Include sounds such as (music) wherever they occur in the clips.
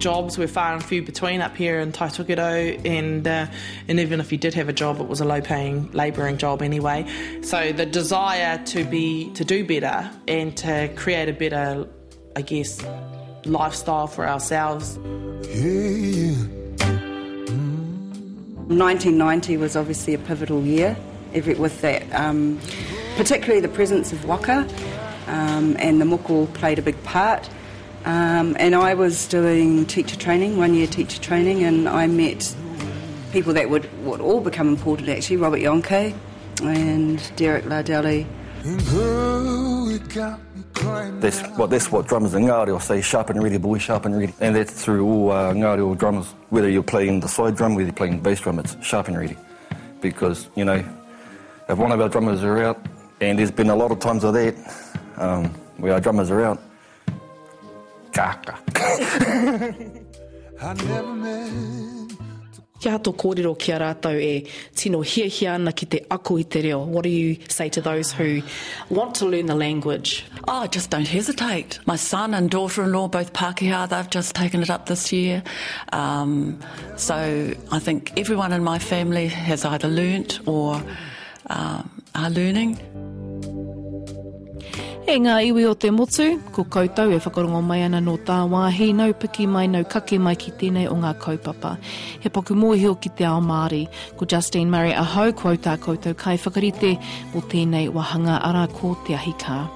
jobs were far and few between up here in Taitokerau, and uh, and even if you did have a job, it was a low-paying labouring job anyway. So the desire to be to do better and to create a better, I guess, lifestyle for ourselves. Yeah, yeah. 1990 was obviously a pivotal year, with that, um, particularly the presence of waka um, and the moko played a big part. Um, and I was doing teacher training, one year teacher training, and I met people that would, would all become important actually Robert Jahnke and Derek Lardelli. That's what that's what drummers in Ngāti will say, sharp and ready, boy, sharp and ready. And that's through all uh, Ngāti drummers. Whether you're playing the side drum, whether you're playing bass drum, it's sharp and ready. Because, you know, if one of our drummers are out, and there's been a lot of times of that, um, where our drummers are out, kaka. (laughs) Kia ato kōrero ki a rātou e tino hia hia ana ki te ako i te reo. What do you say to those who want to learn the language? Oh, just don't hesitate. My son and daughter-in-law, both Pākehā, they've just taken it up this year. Um, so I think everyone in my family has either learnt or um, are learning. E ngā iwi o te motu, ko koutou e whakarongo mai ana no tā wāhi, nau piki mai, nau kake mai ki tēnei o ngā kaupapa. He paku mōhio ki te ao Māori, ko Justine Murray a ko tā koutou kai whakarite o tēnei wahanga ara ko te ahika.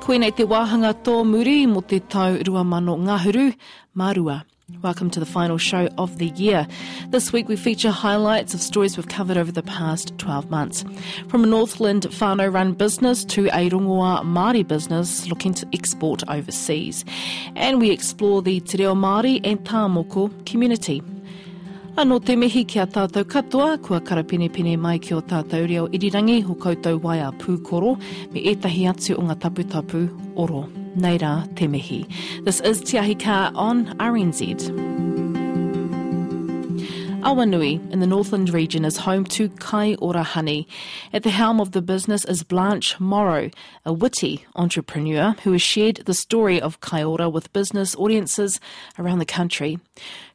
Koenei Koe nei te wāhanga tō muri mo te tau rua mano ngahuru, Marua. Welcome to the final show of the year. This week we feature highlights of stories we've covered over the past 12 months. From a Northland whānau run business to a rongoa Māori business looking to export overseas. And we explore the Te Reo Māori and Tāmoko community. Anō te mihi ki a tātou katoa, kua karapene pene mai ki o tātou reo irirangi ho koutou wai waia pūkoro me etahi atu o ngā tapu tapu oro. Nei rā, te mihi. This is Te Ahi Kaa on RNZ. Awanui in the Northland region is home to Kaiora Honey. At the helm of the business is Blanche Morragh, a witty entrepreneur who has shared the story of Kaiora with business audiences around the country.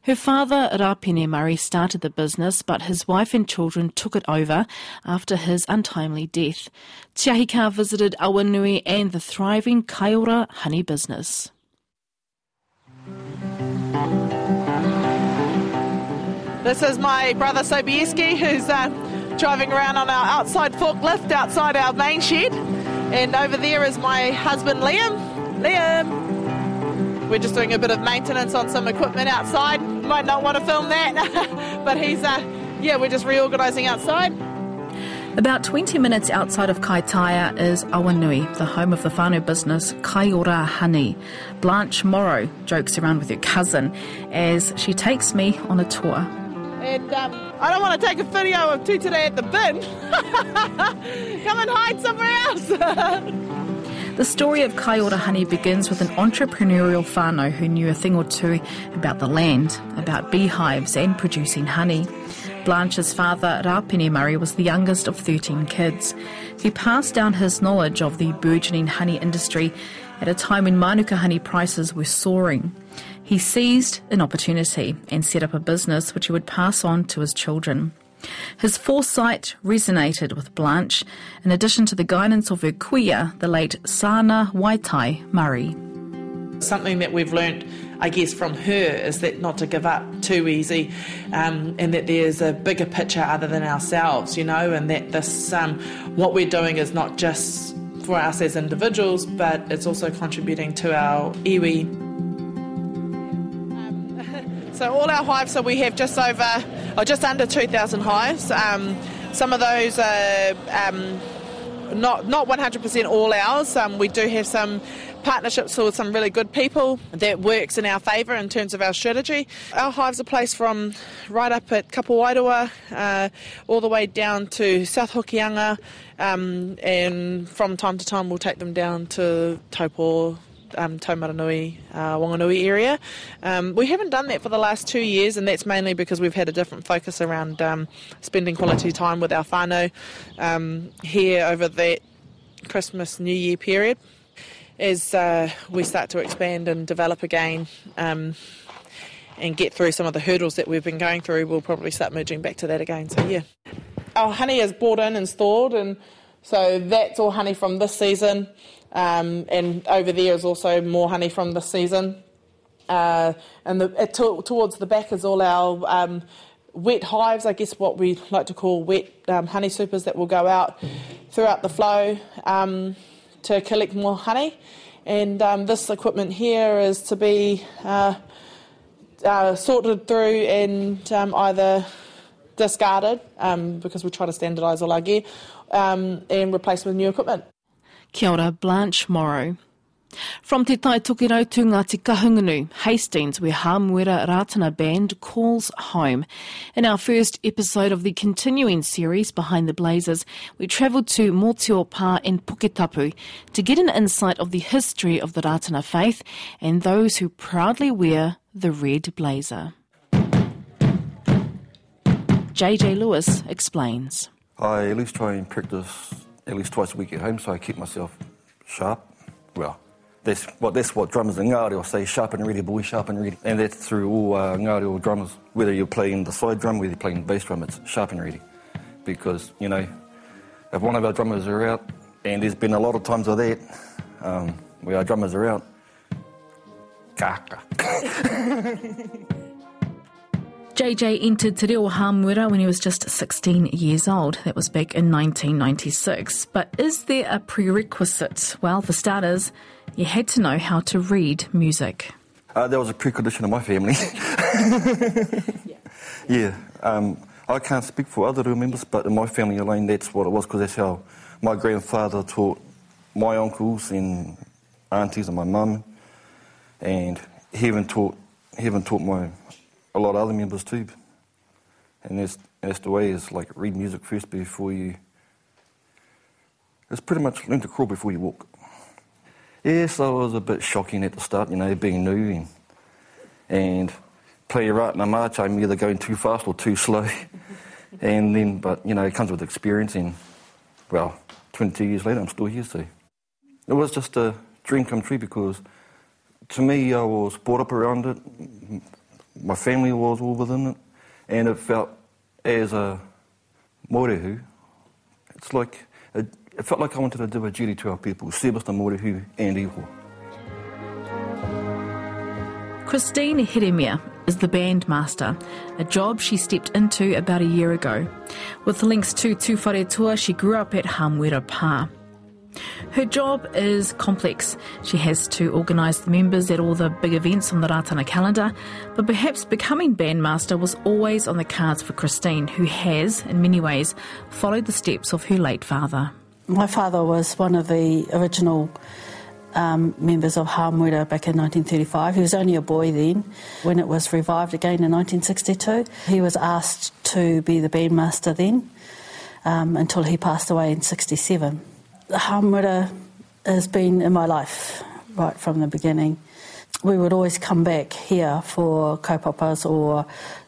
Her father, Rapine Murray, started the business, but his wife and children took it over after his untimely death. Te Ahi Kaa visited Awanui and the thriving Kaiora honey business. This is my brother Sobieski who's uh, driving around on our outside forklift outside our main shed. And over there is my husband Liam. Liam! We're just doing a bit of maintenance on some equipment outside. Might not want to film that, (laughs) but he's, uh, yeah, we're just reorganising outside. About 20 minutes outside of Kaitaia is Awanui, the home of the whānau business Kaiora Honey. Blanche Morragh jokes around with her cousin as she takes me on a tour. And um, I don't want to take a video of two today at the bin. (laughs) Come and hide somewhere else. (laughs) The story of Kaiora Honey begins with an entrepreneurial whānau who knew a thing or two about the land, about beehives and producing honey. Blanche's father, Rapine Murray, was the youngest of 13 kids. He passed down his knowledge of the burgeoning honey industry at a time when Manuka honey prices were soaring. He seized an opportunity and set up a business which he would pass on to his children. His foresight resonated with Blanche, in addition to the guidance of her kuia, the late Sana Waitai Murray. Something that we've learnt, I guess, from her is that not to give up too easy, um, and that there's a bigger picture other than ourselves, you know, and that this, um, what we're doing is not just for us as individuals, but it's also contributing to our iwi so all our hives, so we have just over, or just under 2,000 hives. Um, some of those are um, not not 100% all ours. Um, we do have some partnerships with some really good people that works in our favour in terms of our strategy. Our hives are placed from right up at Kapowairua uh, all the way down to South Hokianga um, and from time to time we'll take them down to Taupo, um, Taumarunui, uh, Wanganui area. Um, we haven't done that for the last two years, and that's mainly because we've had a different focus around um, spending quality time with our whānau um, here over that Christmas, New Year period. As uh, we start to expand and develop again, um, and get through some of the hurdles that we've been going through, we'll probably start merging back to that again. So yeah, our honey is bought in and stored, and so that's all honey from this season. Um, and over there is also more honey from this season. Uh, and the, to, towards the back is all our um, wet hives, I guess what we like to call wet um, honey supers that will go out throughout the flow um, to collect more honey. And um, this equipment here is to be uh, uh, sorted through and um, either discarded because we try to standardise all our gear and replaced with new equipment. Kia ora, Blanche Morragh. From Te Tai Tokerau to Ngāti Kahungunu, Hastings, where Hamuera Ratana Band calls home. In our first episode of the continuing series, Behind the Blazers, we travelled to Motio Pa in Puketapu to get an insight of the history of the Ratana faith and those who proudly wear the red blazer. JJ Lewis explains. I at least try and practice at least twice a week at home so I keep myself sharp. Well, that's what that's what drummers in Ngāti will say, sharp and ready, boy, sharp and ready. And that's through all uh, Ngāti or drummers. Whether you're playing the side drum, whether you're playing the bass drum, it's sharp and ready. Because, you know, if one of our drummers are out, and there's been a lot of times of that, um, where our drummers are out, kaka. (laughs) (laughs) JJ entered Te Reo Hamuera when he was just 16 years old. That was back in 1996. But is there a prerequisite? Well, for starters, you had to know how to read music. Uh, that was a precondition of my family. yeah. (laughs) yeah um, I can't speak for other reo members, but in my family alone, that's what it was, because that's how my grandfather taught my uncles and aunties and my mum, and he even taught, he even taught my a lot of other members too. And that's, that's the way is like read music first before you. It's pretty much learn to crawl before you walk. Yes, I was a bit shocking at the start, you know, being new and, and play right in a march, I'm either going too fast or too slow. (laughs) and then, but, you know, it comes with experience and, well, 22 years later, I'm still here, so. It was just a dream come true because to me, I was brought up around it my family was all within it, and it felt as a morehu, it's like it, felt like I wanted to do a duty to our people, service to morehu and iho. Christine Hiremia is the bandmaster, a job she stepped into about a year ago. With links to Tuwharetoa, she grew up at Hamuera Pa. Her job is complex. She has to organise the members at all the big events on the Ratana calendar, but perhaps becoming bandmaster was always on the cards for Christine, who has, in many ways, followed the steps of her late father. My father was one of the original um, members of Hamuera back in 1935. He was only a boy then. When it was revived again in 1962, he was asked to be the bandmaster then um, until he passed away in 67. Hamuera has been in my life right from the beginning. We would always come back here for kaupapas or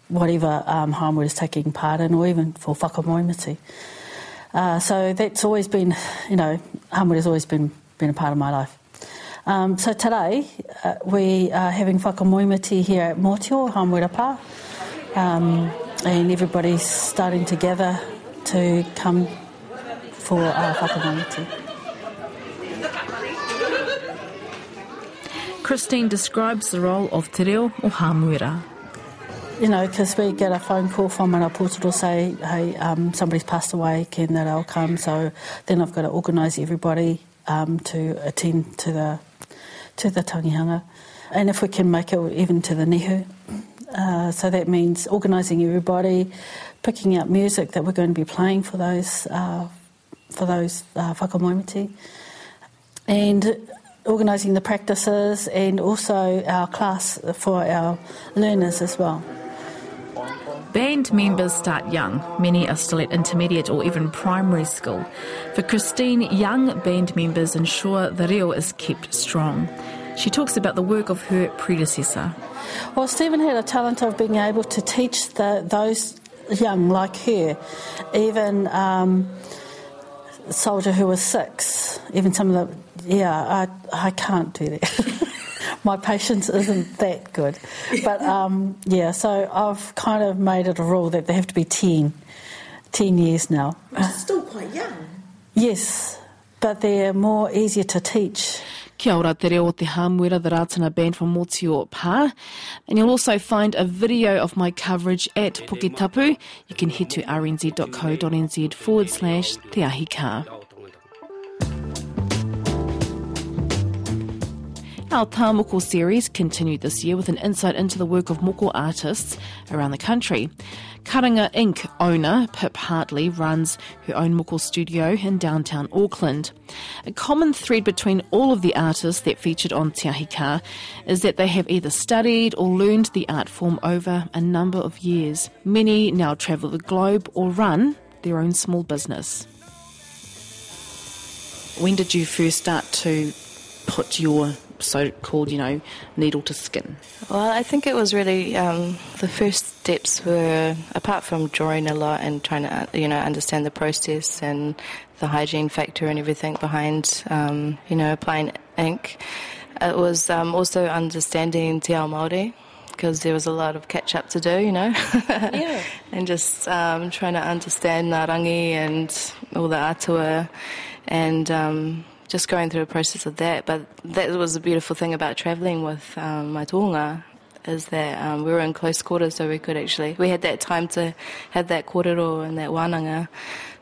whatever um, is taking part in, or even for whakamoemiti. Uh, so that's always been, you know, Hamuera has always been, been a part of my life. Um, so today uh, we are having whakamoemiti here at Motio, Hamuera Pa, um, and everybody's starting to gather to come for our whakamoemiti. Christine describes the role of te reo o Hamuera. You know, because we get a phone call from an apotoro say, hey, um, somebody's passed away, can that all come? So then I've got to organise everybody um, to attend to the to the tangihanga. And if we can make it even to the nihu. Uh, so that means organising everybody, picking out music that we're going to be playing for those uh, for those uh, whakamoemiti, and organising the practices and also our class for our learners as well. Band members start young. Many are still at intermediate or even primary school. For Christine, young band members ensure the reo is kept strong. She talks about the work of her predecessor. Well, Stephen had a talent of being able to teach the, those young like her, even um, soldier who was six, even some of the, yeah, I, I can't do that. (laughs) My patience isn't that good. But um, yeah, so I've kind of made it a rule that they have to be 10, 10 years now. Still quite young. Yes, but they're more easier to teach. Kia ora te reo te Hāmuera, the Rātana band from Motio Pā. And you'll also find a video of my coverage at Puketapu. You can head to rnz.co.nz forward slash Te Ahi Our Tā Moko series continued this year with an insight into the work of moko artists around the country. Karanga Inc. owner Pip Hartley runs her own moko studio in downtown Auckland. A common thread between all of the artists that featured on Te Ahi is that they have either studied or learned the art form over a number of years. Many now travel the globe or run their own small business. When did you first start to put your so-called, you know, needle to skin? Well, I think it was really um, the first steps were apart from drawing a lot and trying to uh, you know understand the process and the hygiene factor and everything behind um, you know applying ink. It was um, also understanding Te Ao Māori because there was a lot of catch up to do, you know. Yeah. (laughs) and just um, trying to understand Ngā rangi and all the atua and um, just going through a process of that. But that was the beautiful thing about travelling with um, my toonga is that um, we were in close quarters so we could actually, we had that time to have that kōrero and that wānanga.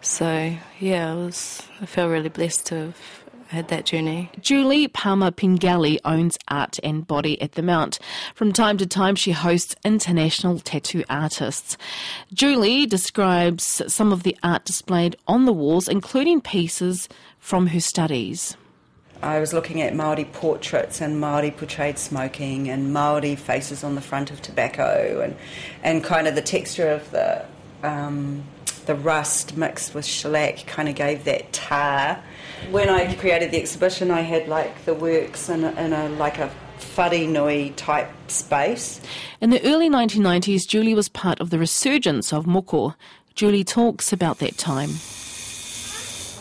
So yeah, it was, I feel really blessed to have had that journey. Julie Paama-Pengelly owns Art and Body at the Mount. From time to time, she hosts international tattoo artists. Julie describes some of the art displayed on the walls, including pieces from her studies. I was looking at Maori portraits and Maori portrayed smoking and Maori faces on the front of tobacco and and kind of the texture of the um, the rust mixed with shellac kind of gave that tar. When I created the exhibition, I had like the works in a, in a like a fuddy nui type space. In the early 1990s, Julie was part of the resurgence of moko. Julie talks about that time.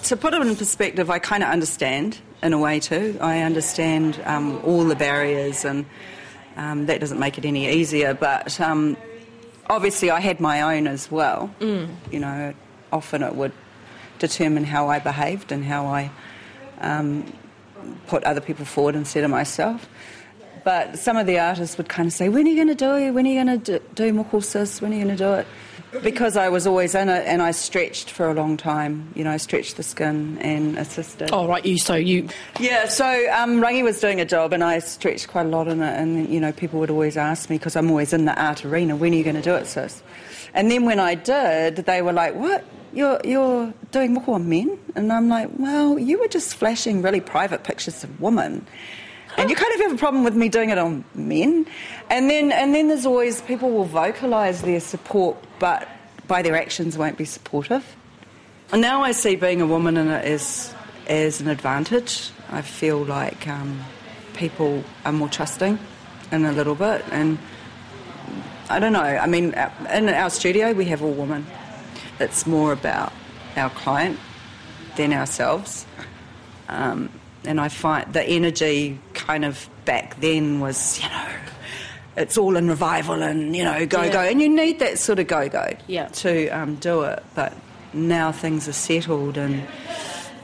To put it in perspective, I kind of understand in a way too. I understand um, all the barriers, and um, that doesn't make it any easier. But um, obviously, I had my own as well. Mm. You know, often it would determine how I behaved and how I um, put other people forward instead of myself. But some of the artists would kind of say, "When are you going to do it? When are you going to do, do moko? When are you going to do it?" because I was always in it and I stretched for a long time. You know, I stretched the skin and assisted. Oh, right, you, so you. Yeah, so um, Rangi was doing a job and I stretched quite a lot in it. And, you know, people would always ask me, because I'm always in the art arena, when are you going to do it, sis? And then when I did, they were like, what? You're, you're doing on men? And I'm like, well, you were just flashing really private pictures of women and you kind of have a problem with me doing it on men. And then, and then there's always people will vocalise their support, but by their actions won't be supportive. And now I see being a woman in it as, as an advantage. I feel like um, people are more trusting in a little bit. And I don't know, I mean, in our studio we have all women. It's more about our client than ourselves. Um, and I find the energy kind of back then was, you know, it's all in revival and, you know, go, Yeah. go. And you need that sort of go, go Yeah. to um, do it. But now things are settled and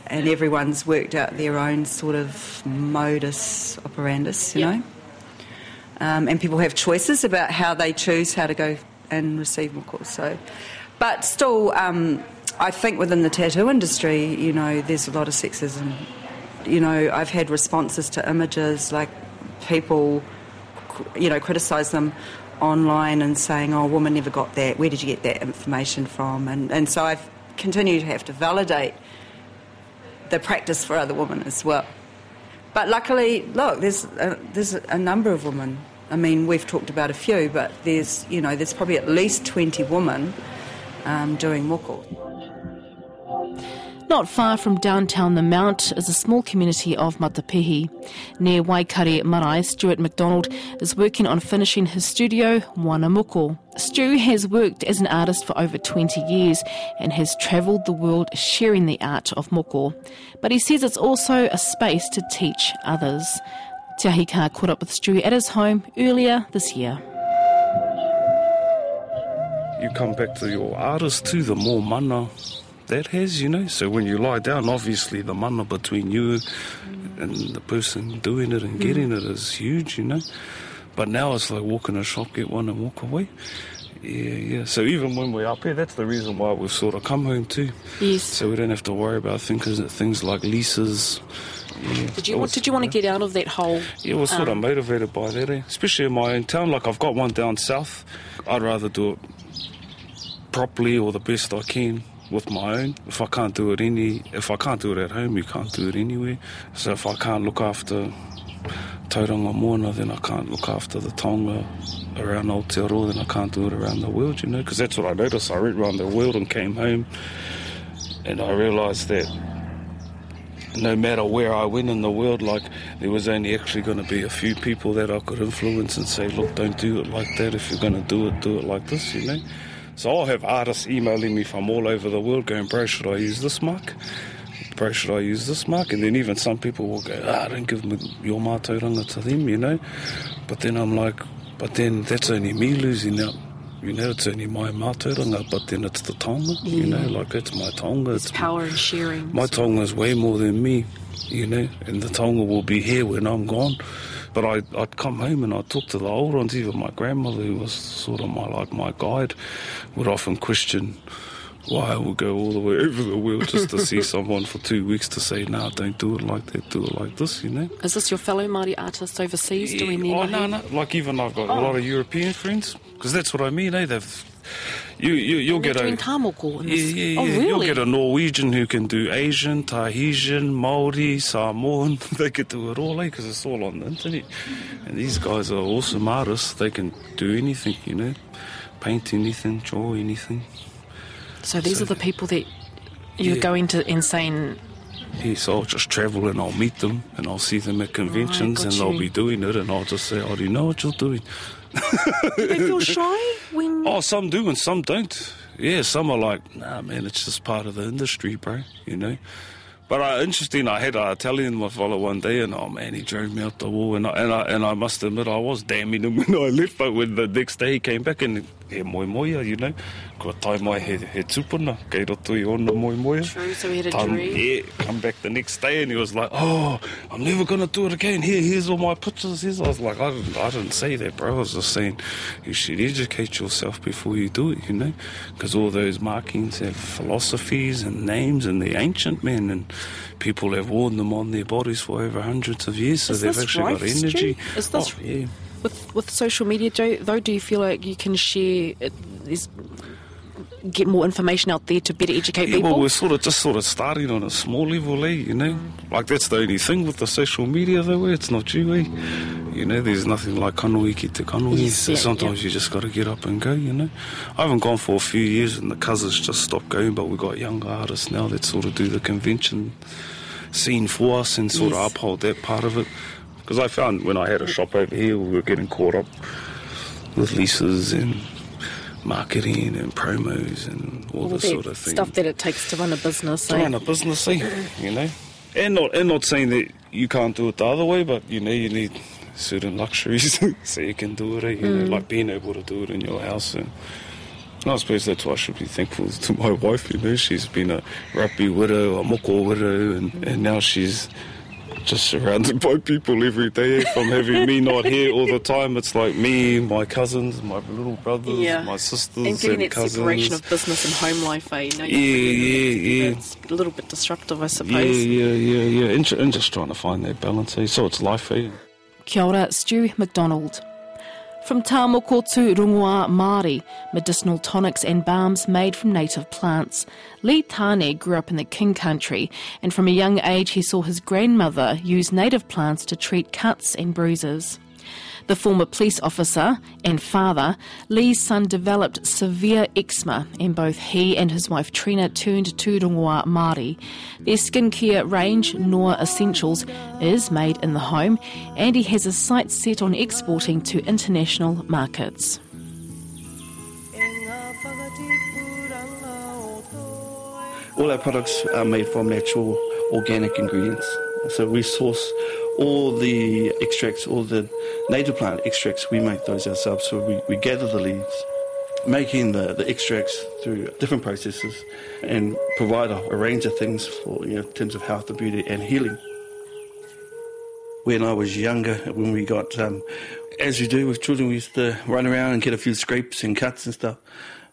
and everyone's worked out their own sort of modus operandus, you know. Um, and people have choices about how they choose how to go and receive moko. So, but still, um, I think within the tattoo industry, you know, there's a lot of sexism. You know, I've had responses to images like people, you know, criticise them online and saying, "Oh, woman never got that. Where did you get that information from?" And and so I've continued to have to validate the practice for other women as well. But luckily, look, there's a, there's a number of women. I mean, we've talked about a few, but there's you know there's probably at least twenty women um, doing moko. Not far from downtown The Mount is a small community of Matapihi. Near Waikare Marae, Stuart McDonald is working on finishing his studio, Wanamoko. Stu has worked as an artist for over 20 years and has travelled the world sharing the art of moko. But he says it's also a space to teach others. Te Ahi caught up with Stu at his home earlier this year. You come back to your artist too, the more mana that has, you know. So when you lie down, obviously the mana between you and the person doing it and getting it is huge, you know. But now it's like walk in a shop, get one and walk away. Yeah, yeah. So even when we're up here, that's the reason why we've sort of come home too. Yes. So we don't have to worry about things, things like leases. Yeah. Did you, was- did you want to get out of that whole yeah, was sort of motivated by that, eh? especially in my own town. Like I've got one down south. I'd rather do it properly or the best I can with my own. If I can't do it any, if I can't do it at home, you can't do it anywhere. So if I can't look after Tauranga Moana, then I can't look after the Tonga around Aotearoa, then I can't do it around the world, you know, because that's what I noticed. I went around the world and came home and I realised that no matter where I went in the world, like there was only actually going to be a few people that I could influence and say, look, don't do it like that. If you're going to do it, do it like this, you know. So I'll have artists emailing me from all over the world going, bro, should I use this mark? Bro, should I use this mark? And then even some people will go, ah, don't give me your mātauranga to them, you know. But then I'm like, but then that's only me losing out. You know, it's only my mātauranga, but then it's the tonga, you know, like it's my tonga. It's power and sharing? my tonga is way more than me, you know, and the tonga will be here when I'm gone. But I, I'd come home and I'd talk to the old ones, even my grandmother, who was sort of my like my guide, would often question why I would go all the way over the world just to see (laughs) someone for two weeks to say, nah, don't do it like that, do it like this, you know. Is this your fellow Māori artists overseas doing their oh, no, no. Like even I've got a lot of European friends, because that's what I mean, eh? They've, you, you, you'll get doing a... Yeah, this. yeah, yeah. Oh, You'll get a Norwegian who can do Asian, Tahitian, Maori, Samoan. (laughs) they could do it all, eh? Because it's all on the internet. And these guys are awesome artists. They can do anything, you know, paint anything, draw anything. So these so- are the people that you're Yeah. going to insane. Yeah, so I'll just travel and I'll meet them and I'll see them at conventions got and they'll be doing it and I'll just say, oh, do you know what you're doing? Do they feel shy (laughs) when? Oh, some do and some don't. Yeah, some are like, nah, man, it's just part of the industry, bro. You know. But uh, interesting, I had an Italian my fellow one day, and oh man, he drove me out the wall, and I, and I and I must admit I was damning him (laughs) when I left. But when the next day he came back and he moi moia, you know, kua tai mai he, he tupuna, kei roto i ona moi moia. True, so he had a Tam- dream. Yeah, come back the next day and he was like, "Oh, I'm never gonna do it again. Here, here's all my pictures." Here's. I was like, "I didn't, I didn't say that, bro. I was just saying you should educate yourself before you do it, you know, because all those markings have philosophies and names, and they're ancient, man, and people have worn them on their bodies for over hundreds of years, so Is they've actually got energy. Stu? Is this- Oh, yeah. With with social media, Joe, though, do you feel like you can share, get more information out there to better educate Yeah, people? well, we're sort of just sort of starting on a small level, eh? You know, like that's the only thing with the social media, though. Eh? It's not you, eh? You know, there's nothing like kanohi ki te kanohi. Yes, so yeah, sometimes yeah. you just got to get up and go. You know, I haven't gone for a few years, and the cousins just stopped going. But we've got younger artists now that sort of do the convention scene for us and sort Yes. of uphold that part of it. Because I found when I had a shop over here, we were getting caught up with leases and marketing and promos and all All this sort of thing stuff that it takes to run a business. to eh? run a business, eh? you know. And not and not saying that you can't do it the other way, but you know you need certain luxuries (laughs) so you can do it. Eh? You know, like being able to do it in your house. And I suppose that's why I should be thankful (laughs) to my wife. You know, she's been a rugby widow, a moko widow, and, and now she's just surrounded by people every day. From having me not here all the time, it's like me, my cousins, my little brothers, Yeah. my sisters, and getting that cousins. separation of business and home life, eh? You know, Yeah, yeah, yeah. It's a little bit disruptive, I suppose. yeah, yeah, yeah. And, and just trying to find that balance. Eh? So it's life, eh? Kia ora, Stu McDonald. From Tāmoko to Rongoa Māori, medicinal tonics and balms made from native plants. Lee Tane grew up in the King Country, and from a young age he saw his grandmother use native plants to treat cuts and bruises. The former police officer and father, Lee's son developed severe eczema, and both he and his wife Trina turned to Rongoa Māori. Their skincare range, Noa Essentials, is made in the home, and he has a sight set on exporting to international markets. All our products are made from natural organic ingredients. So we source all the extracts, all the native plant extracts, we make those ourselves. So we, we gather the leaves, making the, the extracts through different processes and provide a, a range of things for you know, in terms of health and beauty and healing. When I was younger, when we got, um, as you do with children, we used to run around and get a few scrapes and cuts and stuff.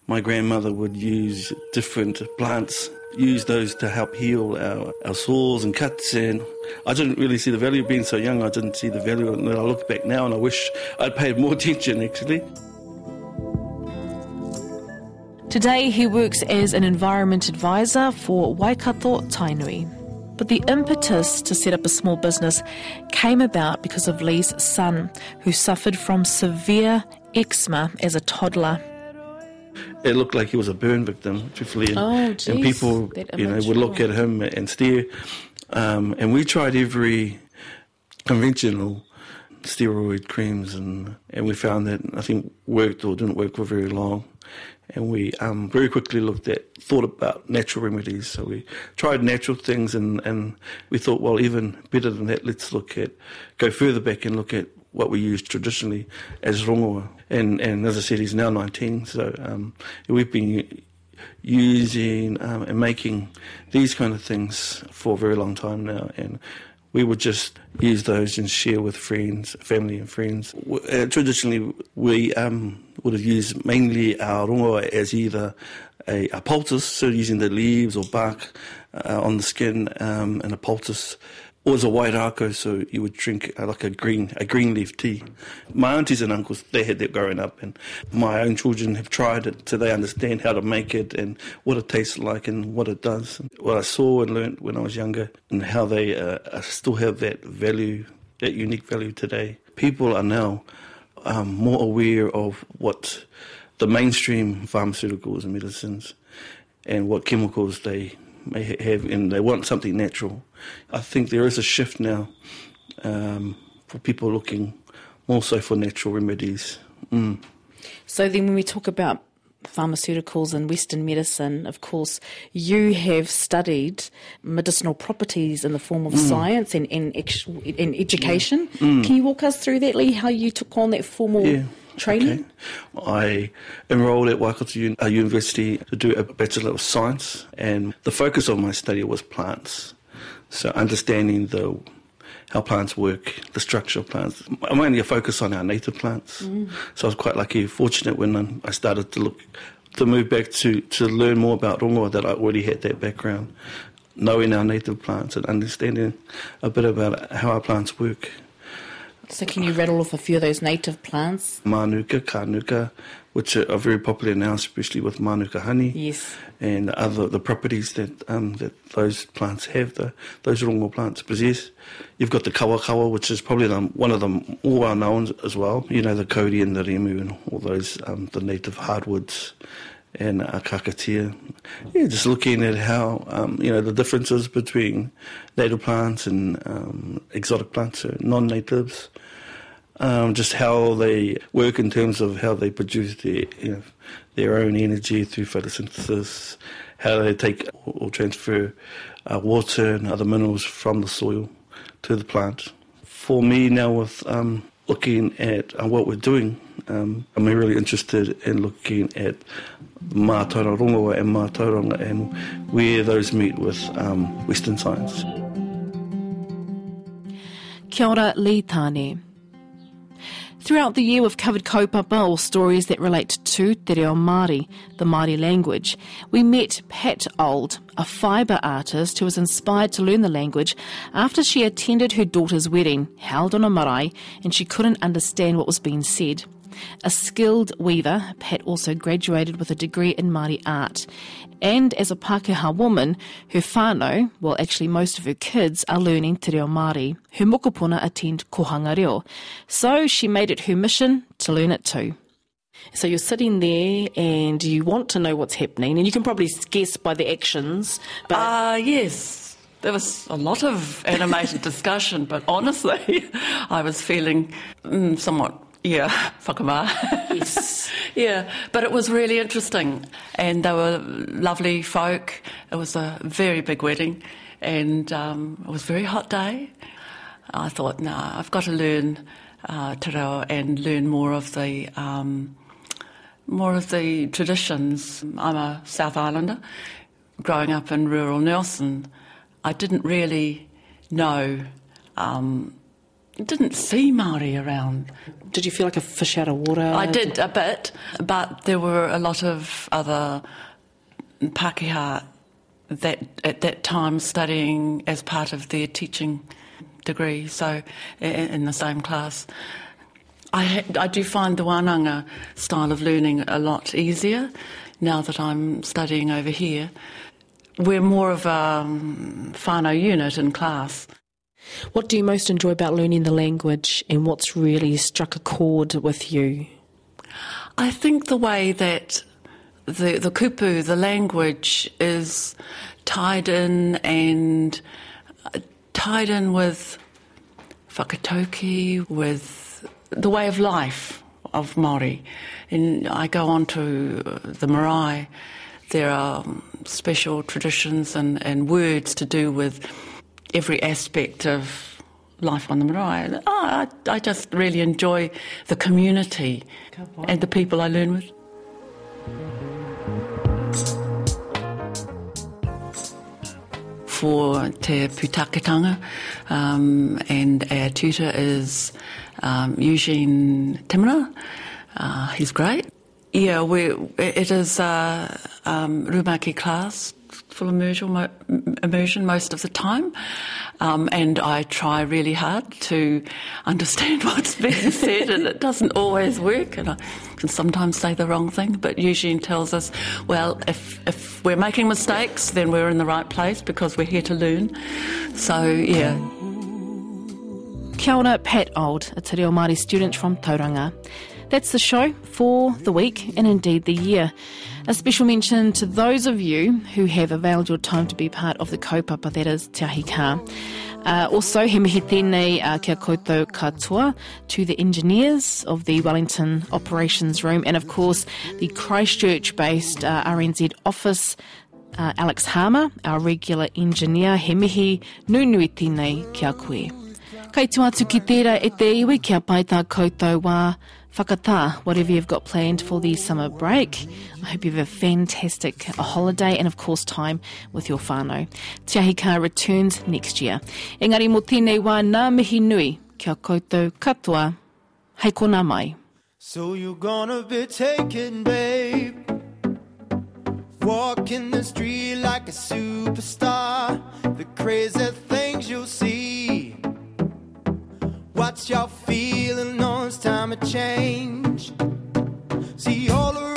My grandmother would use different plants use those to help heal our, our sores and cuts. And I didn't really see the value of being so young. I didn't see the value. And I look back now and I wish I'd paid more (laughs) attention actually. Today, he works as an environment advisor for Waikato Tainui. But the impetus to set up a small business came about because of Lee's son, who suffered from severe eczema as a toddler it looked like he was a burn victim, truthfully. And, oh, geez, and people, you know, would look at him and stare. Um, and we tried every conventional steroid creams, and, and we found that nothing worked or didn't work for very long. And we um, very quickly looked at, thought about natural remedies. So we tried natural things, and, and we thought, well, even better than that, let's look at, go further back and look at what we used traditionally as rongoa. And, and as I said, he's now 19, so um, we've been using um, and making these kind of things for a very long time now. And we would just use those and share with friends, family and friends. Uh, traditionally, we um, would have used mainly our rongoa as either a, a poultice, so using the leaves or bark uh, on the skin um, and a poultice or as a white ako, so you would drink uh, like a green a green leaf tea. My aunties and uncles they had that growing up, and my own children have tried it, so they understand how to make it and what it tastes like and what it does. What I saw and learnt when I was younger, and how they uh, still have that value, that unique value today. People are now um, more aware of what the mainstream pharmaceuticals and medicines and what chemicals they may have, and they want something natural. I think there is a shift now um, for people looking more so for natural remedies. Mm. So then, when we talk about pharmaceuticals and Western medicine, of course, you have studied medicinal properties in the form of mm. science and, and, and education. Mm. Can you walk us through that, Lee, how you took on that formal yeah training? Okay. I enrolled at Waikato uh, University to do a Bachelor of Science, and the focus of my study was plants. So understanding the how plants work, the structure of plants. I'm only a focus on our native plants. Mm. So I was quite lucky, fortunate when I started to look to move back to, to learn more about rongoa that I already had that background, knowing our native plants and understanding a bit about how our plants work. So, can you rattle off a few of those native plants? Manuka, kanuka, which are very popular now, especially with manuka honey. Yes. And other the properties that um, that those plants have, the, those rongo plants possess. You've got the kawakawa, which is probably the, one of the more well known as well. You know, the kauri and the rimu and all those, um, the native hardwoods and uh, kakatia. Yeah, just looking at how, um, you know, the differences between native plants and um, exotic plants, so non-natives. Um, just how they work in terms of how they produce their, you know, their own energy through photosynthesis, how they take or transfer uh, water and other minerals from the soil to the plant. For me now with um, looking at uh, what we're doing, um, I'm really interested in looking at Mātauranga Rongoa and Mātauranga and where those meet with um, Western science. Kia ora, Lee Tane. Throughout the year, we've covered kaupapa or stories that relate to Te Reo Māori, the Māori language. We met Pat Old, a fibre artist who was inspired to learn the language after she attended her daughter's wedding, held on a marae, and she couldn't understand what was being said. A skilled weaver, Pat also graduated with a degree in Māori art. And as a Pākehā woman, her whānau, well actually most of her kids, are learning te reo Māori. Her mokopuna attend kohanga reo. So she made it her mission to learn it too. So you're sitting there and you want to know what's happening, and you can probably guess by the actions. But Ah, yes. There was a lot of animated (laughs) discussion, but honestly, (laughs) I was feeling mm, somewhat, yeah, (laughs) whakamā. Yes. (laughs) yeah, but it was really interesting, and they were lovely folk. It was a very big wedding, and um, it was a very hot day. I thought, no, I've got to learn uh, te reo and learn more of the um, more of the traditions. I'm a South Islander, growing up in rural Nelson. I didn't really know, um, didn't see Maori around. did you feel like a fish out of water? I did a bit, but there were a lot of other Pākehā that at that time studying as part of their teaching degree, so in the same class. I, I do find the Wananga style of learning a lot easier now that I'm studying over here. We're more of a um, whānau unit in class. What do you most enjoy about learning the language, and what's really struck a chord with you? I think the way that the the kupu, the language, is tied in and uh, tied in with whakataukī, with the way of life of Māori. And I go on to the marae. There are um, special traditions and, and words to do with every aspect of life on the marae. Oh, I, I just really enjoy the community and the people I learn with. For Te Putaketanga, um, and our tutor is um, Eugene Timura. Uh, he's great. Yeah, we, it is a um, Rumaki class, full immersion, immersion most of the time. Um, and I try really hard to understand (laughs) what's being said, and it doesn't always work. And I can sometimes say the wrong thing, but Eugene tells us, well, if, if we're making mistakes, then we're in the right place because we're here to learn. So, yeah. Kia ora, Pat Old, a Te Reo Māori student from Tauranga. That's the show for the week and indeed the year. A special mention to those of you who have availed your time to be part of the kaupapa, that is Te Kaa. Uh, also, he mihi uh, kia koutou katoa to the engineers of the Wellington Operations Room and, of course, the Christchurch-based uh, RNZ office, uh, Alex Harmer, our regular engineer. He mihi nunui kia koe. Kei tu atu ki tērā e te iwi kia pai tā koutou wā whakatā, whatever you've got planned for the summer break. I hope you have a fantastic holiday and of course time with your whānau. Te Ahi Kaa returns next year. Engari mo tēnei wā nā mihi nui kia koutou katoa. Hei kona mai. So you're gonna be taken, babe. Walking the street like a superstar. The crazy things you'll see. What y'all feeling? No, it's time to change. See, all around